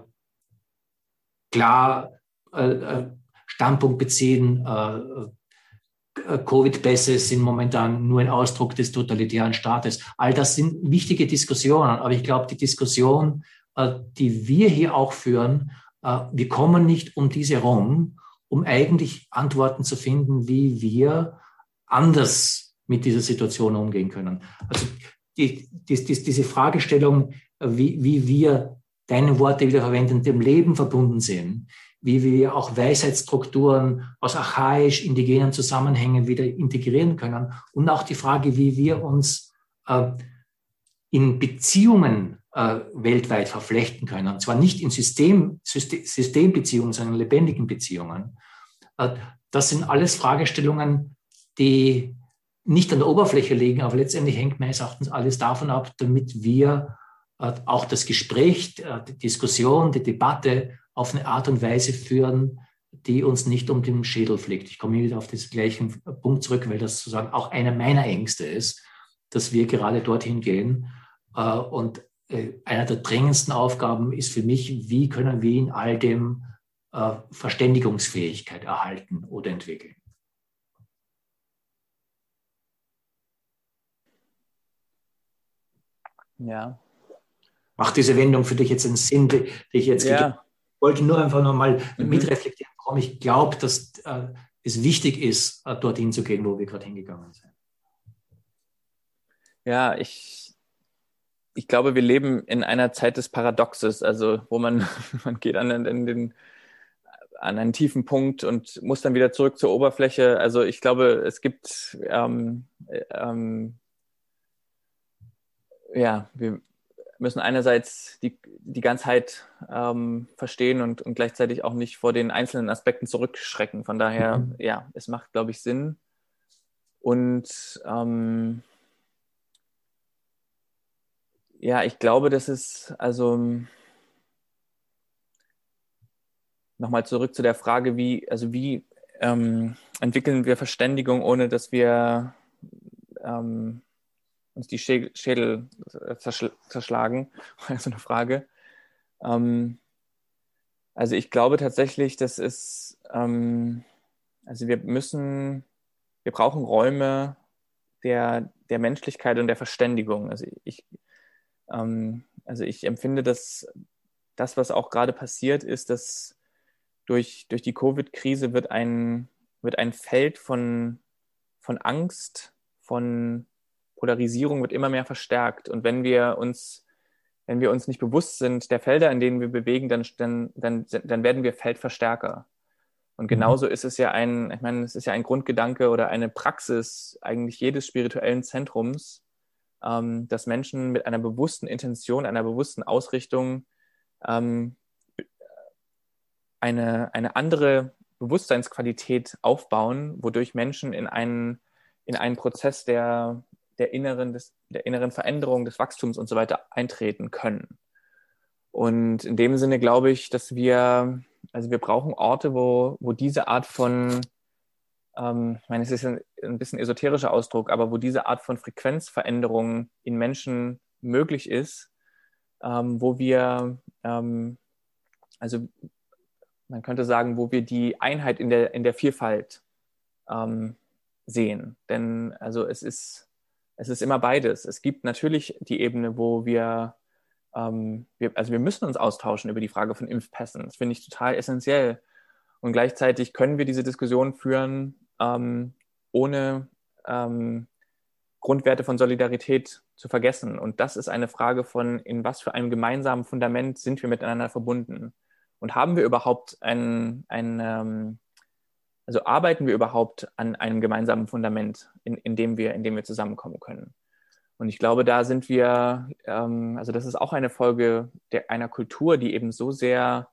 klar äh, äh Standpunkt beziehen, äh, äh, Covid-Pässe sind momentan nur ein Ausdruck des totalitären Staates. All das sind wichtige Diskussionen, aber ich glaube, die Diskussion, die wir hier auch führen, wir kommen nicht um diese rum um eigentlich Antworten zu finden, wie wir anders mit dieser Situation umgehen können. Also die, die, die, diese Fragestellung, wie, wie wir deine Worte wieder verwenden, dem Leben verbunden sind, wie wir auch Weisheitsstrukturen aus archaisch-indigenen Zusammenhängen wieder integrieren können und auch die Frage, wie wir uns äh, in Beziehungen äh, weltweit verflechten können. Und zwar nicht in System, System, Systembeziehungen, sondern in lebendigen Beziehungen. Äh, das sind alles Fragestellungen, die nicht an der Oberfläche liegen, aber letztendlich hängt meines Erachtens alles davon ab, damit wir äh, auch das Gespräch, die Diskussion, die Debatte auf eine Art und Weise führen, die uns nicht um den Schädel fliegt. Ich komme wieder auf diesen gleichen Punkt zurück, weil das sozusagen auch einer meiner Ängste ist, dass wir gerade dorthin gehen. Und einer der dringendsten Aufgaben ist für mich, wie können wir in all dem äh, Verständigungsfähigkeit erhalten oder entwickeln. Ja. Macht diese Wendung für dich jetzt einen Sinn, die ich jetzt ja wollte nur einfach nochmal mhm. mitreflektieren, warum ich glaube, dass äh, es wichtig ist, äh, dorthin zu gehen, wo wir gerade hingegangen sind. Ja, ich, ich glaube, wir leben in einer Zeit des Paradoxes, also wo man, man geht an, an, den, an einen tiefen Punkt und muss dann wieder zurück zur Oberfläche. Also ich glaube, es gibt ähm, ähm, ja, wir, müssen einerseits die, die Ganzheit ähm, verstehen und, und gleichzeitig auch nicht vor den einzelnen Aspekten zurückschrecken. Von daher, mhm. ja, es macht, glaube ich, Sinn. Und ähm, ja, ich glaube, dass es, also nochmal zurück zu der Frage, wie, also wie ähm, entwickeln wir Verständigung, ohne dass wir ähm, uns die Schädel äh, zerschlagen? Also eine Frage. Ähm, also ich glaube tatsächlich, dass es, ähm, also wir müssen, wir brauchen Räume der, der Menschlichkeit und der Verständigung. Also ich, ähm, also ich empfinde, dass das, was auch gerade passiert, ist, dass durch, durch die Covid-Krise wird ein, wird ein Feld von, von Angst, von Polarisierung wird immer mehr verstärkt. Und wenn wir uns, wenn wir uns nicht bewusst sind der Felder, in denen wir bewegen, dann, dann, dann, dann werden wir Feldverstärker. Und mhm. genauso ist es ja ein, ich meine, es ist ja ein Grundgedanke oder eine Praxis eigentlich jedes spirituellen Zentrums, ähm, dass Menschen mit einer bewussten Intention, einer bewussten Ausrichtung ähm, eine, eine andere Bewusstseinsqualität aufbauen, wodurch Menschen in einen, in einen Prozess der, der inneren, des, der inneren Veränderung, des Wachstums und so weiter eintreten können. Und in dem Sinne glaube ich, dass wir, also wir brauchen Orte, wo, wo diese Art von, ähm, ich meine, es ist ein, ein bisschen esoterischer Ausdruck, aber wo diese Art von Frequenzveränderung in Menschen möglich ist, ähm, wo wir, ähm, also man könnte sagen, wo wir die Einheit in der, in der Vielfalt ähm, sehen. Denn also es ist, es ist immer beides. Es gibt natürlich die Ebene, wo wir, ähm, wir, also wir müssen uns austauschen über die Frage von Impfpässen. Das finde ich total essentiell. Und gleichzeitig können wir diese Diskussion führen, ähm, ohne ähm, Grundwerte von Solidarität zu vergessen. Und das ist eine Frage von, in was für einem gemeinsamen Fundament sind wir miteinander verbunden? Und haben wir überhaupt ein, ein ähm, also arbeiten wir überhaupt an einem gemeinsamen Fundament, in, in, dem, wir, in dem wir zusammenkommen können? Und ich glaube, da sind wir, ähm, also das ist auch eine Folge der, einer Kultur, die eben so sehr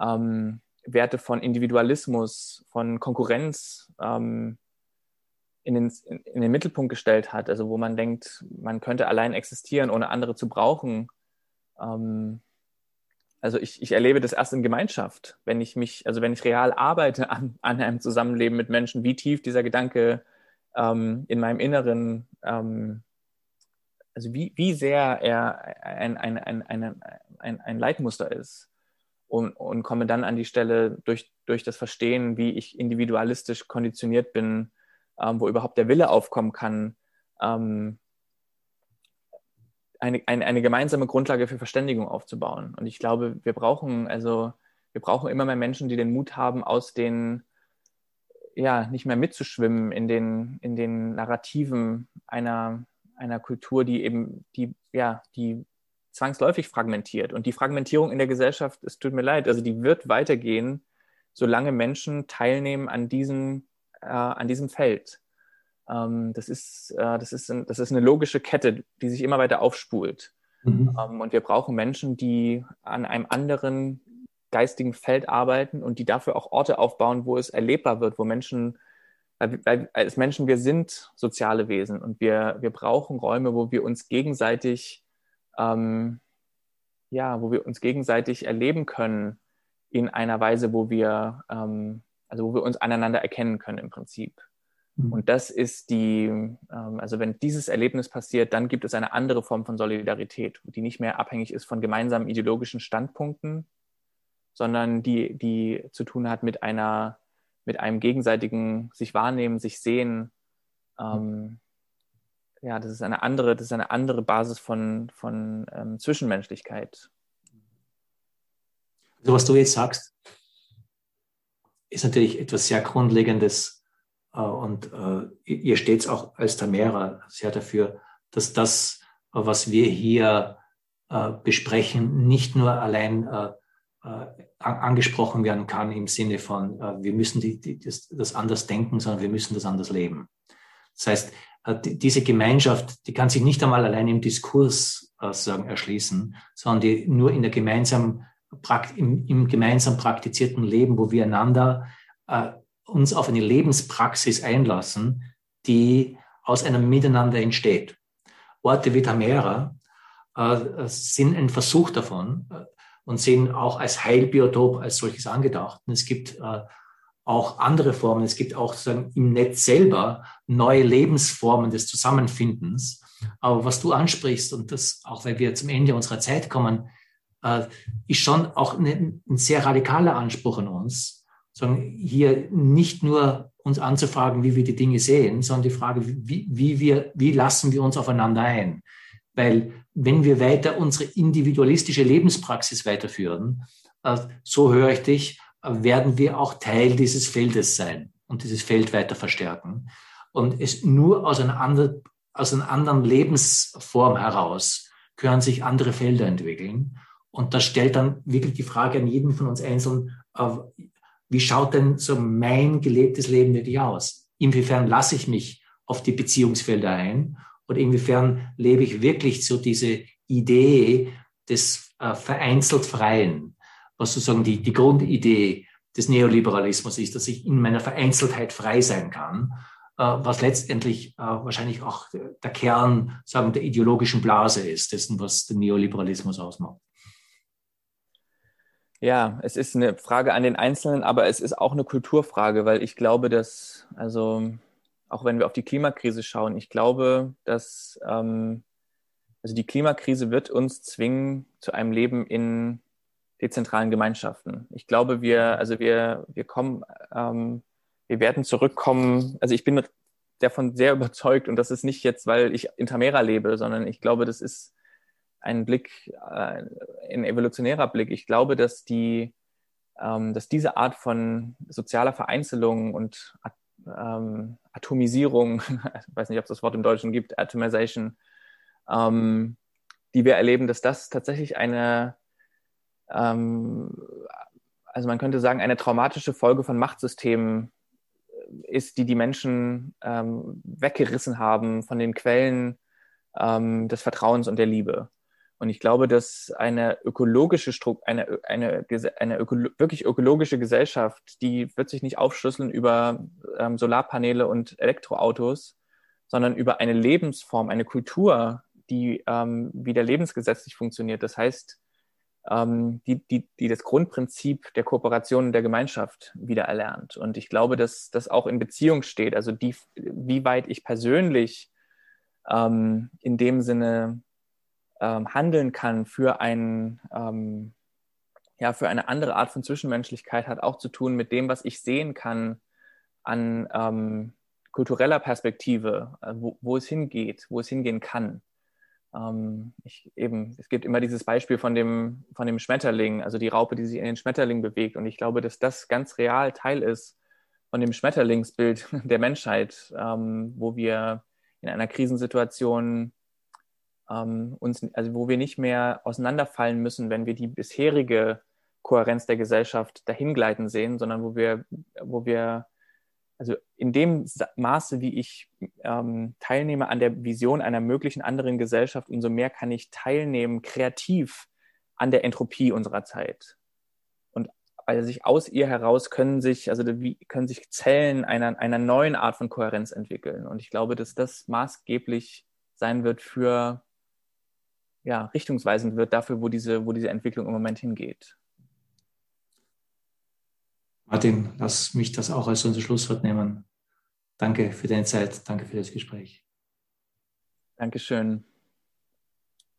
ähm, Werte von Individualismus, von Konkurrenz ähm, in, den, in, den Mittelpunkt gestellt hat. Also wo man denkt, man könnte allein existieren, ohne andere zu brauchen. Ähm, also ich, ich erlebe das erst in Gemeinschaft, wenn ich mich, also wenn ich real arbeite an, an einem Zusammenleben mit Menschen, wie tief dieser Gedanke ähm, in meinem Inneren, ähm, also wie, wie sehr er ein, ein, ein, ein, ein, ein Leitmuster ist. Und, und komme dann an die Stelle durch, durch das Verstehen, wie ich individualistisch konditioniert bin, ähm, wo überhaupt der Wille aufkommen kann, ähm, eine, eine, eine gemeinsame Grundlage für Verständigung aufzubauen. Und ich glaube, wir brauchen, also wir brauchen immer mehr Menschen, die den Mut haben, aus den, ja, nicht mehr mitzuschwimmen in den, in den Narrativen einer, einer Kultur, die eben, die, ja, die zwangsläufig fragmentiert. Und die Fragmentierung in der Gesellschaft, es tut mir leid, also die wird weitergehen, solange Menschen teilnehmen an diesem, äh, an diesem Feld. Ähm, das, ist, äh, das, ist ein, das ist eine logische Kette, die sich immer weiter aufspult. Mhm. Ähm, und wir brauchen Menschen, die an einem anderen geistigen Feld arbeiten und die dafür auch Orte aufbauen, wo es erlebbar wird, wo Menschen, weil, weil als Menschen, wir sind soziale Wesen und wir, wir brauchen Räume, wo wir uns gegenseitig, ähm, ja, wo wir uns gegenseitig erleben können in einer Weise, wo wir, ähm, also wo wir uns aneinander erkennen können im Prinzip. Mhm. Und das ist die, ähm, also wenn dieses Erlebnis passiert, dann gibt es eine andere Form von Solidarität, die nicht mehr abhängig ist von gemeinsamen ideologischen Standpunkten, sondern die, die zu tun hat mit einer, mit einem gegenseitigen sich wahrnehmen, sich sehen. Ähm, ja, das ist eine andere, das ist eine andere Basis von, von ähm, Zwischenmenschlichkeit. Also was du jetzt sagst, ist natürlich etwas sehr Grundlegendes äh, und äh, ihr steht auch als Tamera sehr dafür, dass das, was wir hier äh, besprechen, nicht nur allein äh, äh, angesprochen werden kann im Sinne von, äh, wir müssen die, die, das, das, anders denken, sondern wir müssen das anders leben. Das heißt, äh, diese Gemeinschaft, die kann sich nicht einmal allein im Diskurs äh, sagen, erschließen, sondern die nur in der gemeinsamen, im, im gemeinsam praktizierten Leben, wo wir einander äh, uns auf eine Lebenspraxis einlassen, die aus einem Miteinander entsteht. Orte wie Tamera äh, sind ein Versuch davon, und sehen auch als Heilbiotop als solches angedacht. Und es gibt äh, auch andere Formen. Es gibt auch sozusagen im Netz selber neue Lebensformen des Zusammenfindens. Aber was du ansprichst, und das auch weil wir zum Ende unserer Zeit kommen, äh, ist schon auch ein sehr radikaler Anspruch an uns, sondern hier nicht nur uns anzufragen, wie wir die Dinge sehen, sondern die Frage, wie, wie, wir, wie lassen wir uns aufeinander ein? Weil wenn wir weiter unsere individualistische Lebenspraxis weiterführen, äh, so höre ich dich, werden wir auch Teil dieses Feldes sein und dieses Feld weiter verstärken. Und es nur aus einer anderen, aus einer anderen Lebensform heraus können sich andere Felder entwickeln. Und das stellt dann wirklich die Frage an jeden von uns einzeln, äh, wie schaut denn so mein gelebtes Leben wirklich aus? Inwiefern lasse ich mich auf die Beziehungsfelder ein? Und inwiefern lebe ich wirklich so diese Idee des äh, vereinzelt Freien, was sozusagen die, die Grundidee des Neoliberalismus ist, dass ich in meiner Vereinzeltheit frei sein kann, äh, was letztendlich äh, wahrscheinlich auch der Kern sagen, der ideologischen Blase ist, dessen, was den Neoliberalismus ausmacht. Ja, es ist eine Frage an den Einzelnen, aber es ist auch eine Kulturfrage, weil ich glaube, dass, also auch wenn wir auf die Klimakrise schauen, ich glaube, dass ähm, also die Klimakrise wird uns zwingen zu einem Leben in dezentralen Gemeinschaften. Ich glaube, wir, also wir, wir kommen, ähm, wir werden zurückkommen. Also ich bin davon sehr überzeugt und das ist nicht jetzt, weil ich in Tamera lebe, sondern ich glaube, das ist ein Blick, äh, ein evolutionärer Blick. Ich glaube, dass die, ähm, dass diese Art von sozialer Vereinzelung und ähm, Atomisierung, ich weiß nicht, ob es das Wort im Deutschen gibt, Atomization, ähm, die wir erleben, dass das tatsächlich eine, ähm, also man könnte sagen, eine traumatische Folge von Machtsystemen ist, die die Menschen ähm, weggerissen haben von den Quellen ähm, des Vertrauens und der Liebe. Und ich glaube, dass eine ökologische Struktur, eine, eine, eine ökolo wirklich ökologische Gesellschaft, die wird sich nicht aufschlüsseln über ähm, Solarpaneele und Elektroautos, sondern über eine Lebensform, eine Kultur, die ähm, wieder lebensgesetzlich funktioniert. Das heißt, die, die, die das Grundprinzip der Kooperation in der Gemeinschaft wieder erlernt. Und ich glaube, dass das auch in Beziehung steht. Also die, wie weit ich persönlich ähm, in dem Sinne ähm, handeln kann für ein ähm, ja, für eine andere Art von Zwischenmenschlichkeit hat auch zu tun mit dem, was ich sehen kann an ähm, kultureller Perspektive, äh, wo, wo, es hingeht, wo es hingehen kann. Ähm, ich, eben, es gibt immer dieses Beispiel von dem, von dem Schmetterling, also die Raupe, die sich in den Schmetterling bewegt. Und ich glaube, dass das ganz real Teil ist von dem Schmetterlingsbild der Menschheit, ähm, wo wir in einer Krisensituation ähm, uns, also wo wir nicht mehr auseinanderfallen müssen, wenn wir die bisherige Kohärenz der Gesellschaft dahingleiten sehen, sondern wo wir, wo wir, also in dem Maße, wie ich ähm, teilnehme an der Vision einer möglichen anderen Gesellschaft, umso mehr kann ich teilnehmen, kreativ an der Entropie unserer Zeit. Und weil sich aus ihr heraus können sich, also wie, können sich Zellen einer, einer neuen Art von Kohärenz entwickeln. Und ich glaube, dass das maßgeblich sein wird für, ja, richtungsweisend wird dafür, wo diese, wo diese Entwicklung im Moment hingeht. Martin, lass mich das auch als unser Schlusswort nehmen. Danke für deine Zeit, danke für das Gespräch. Dankeschön.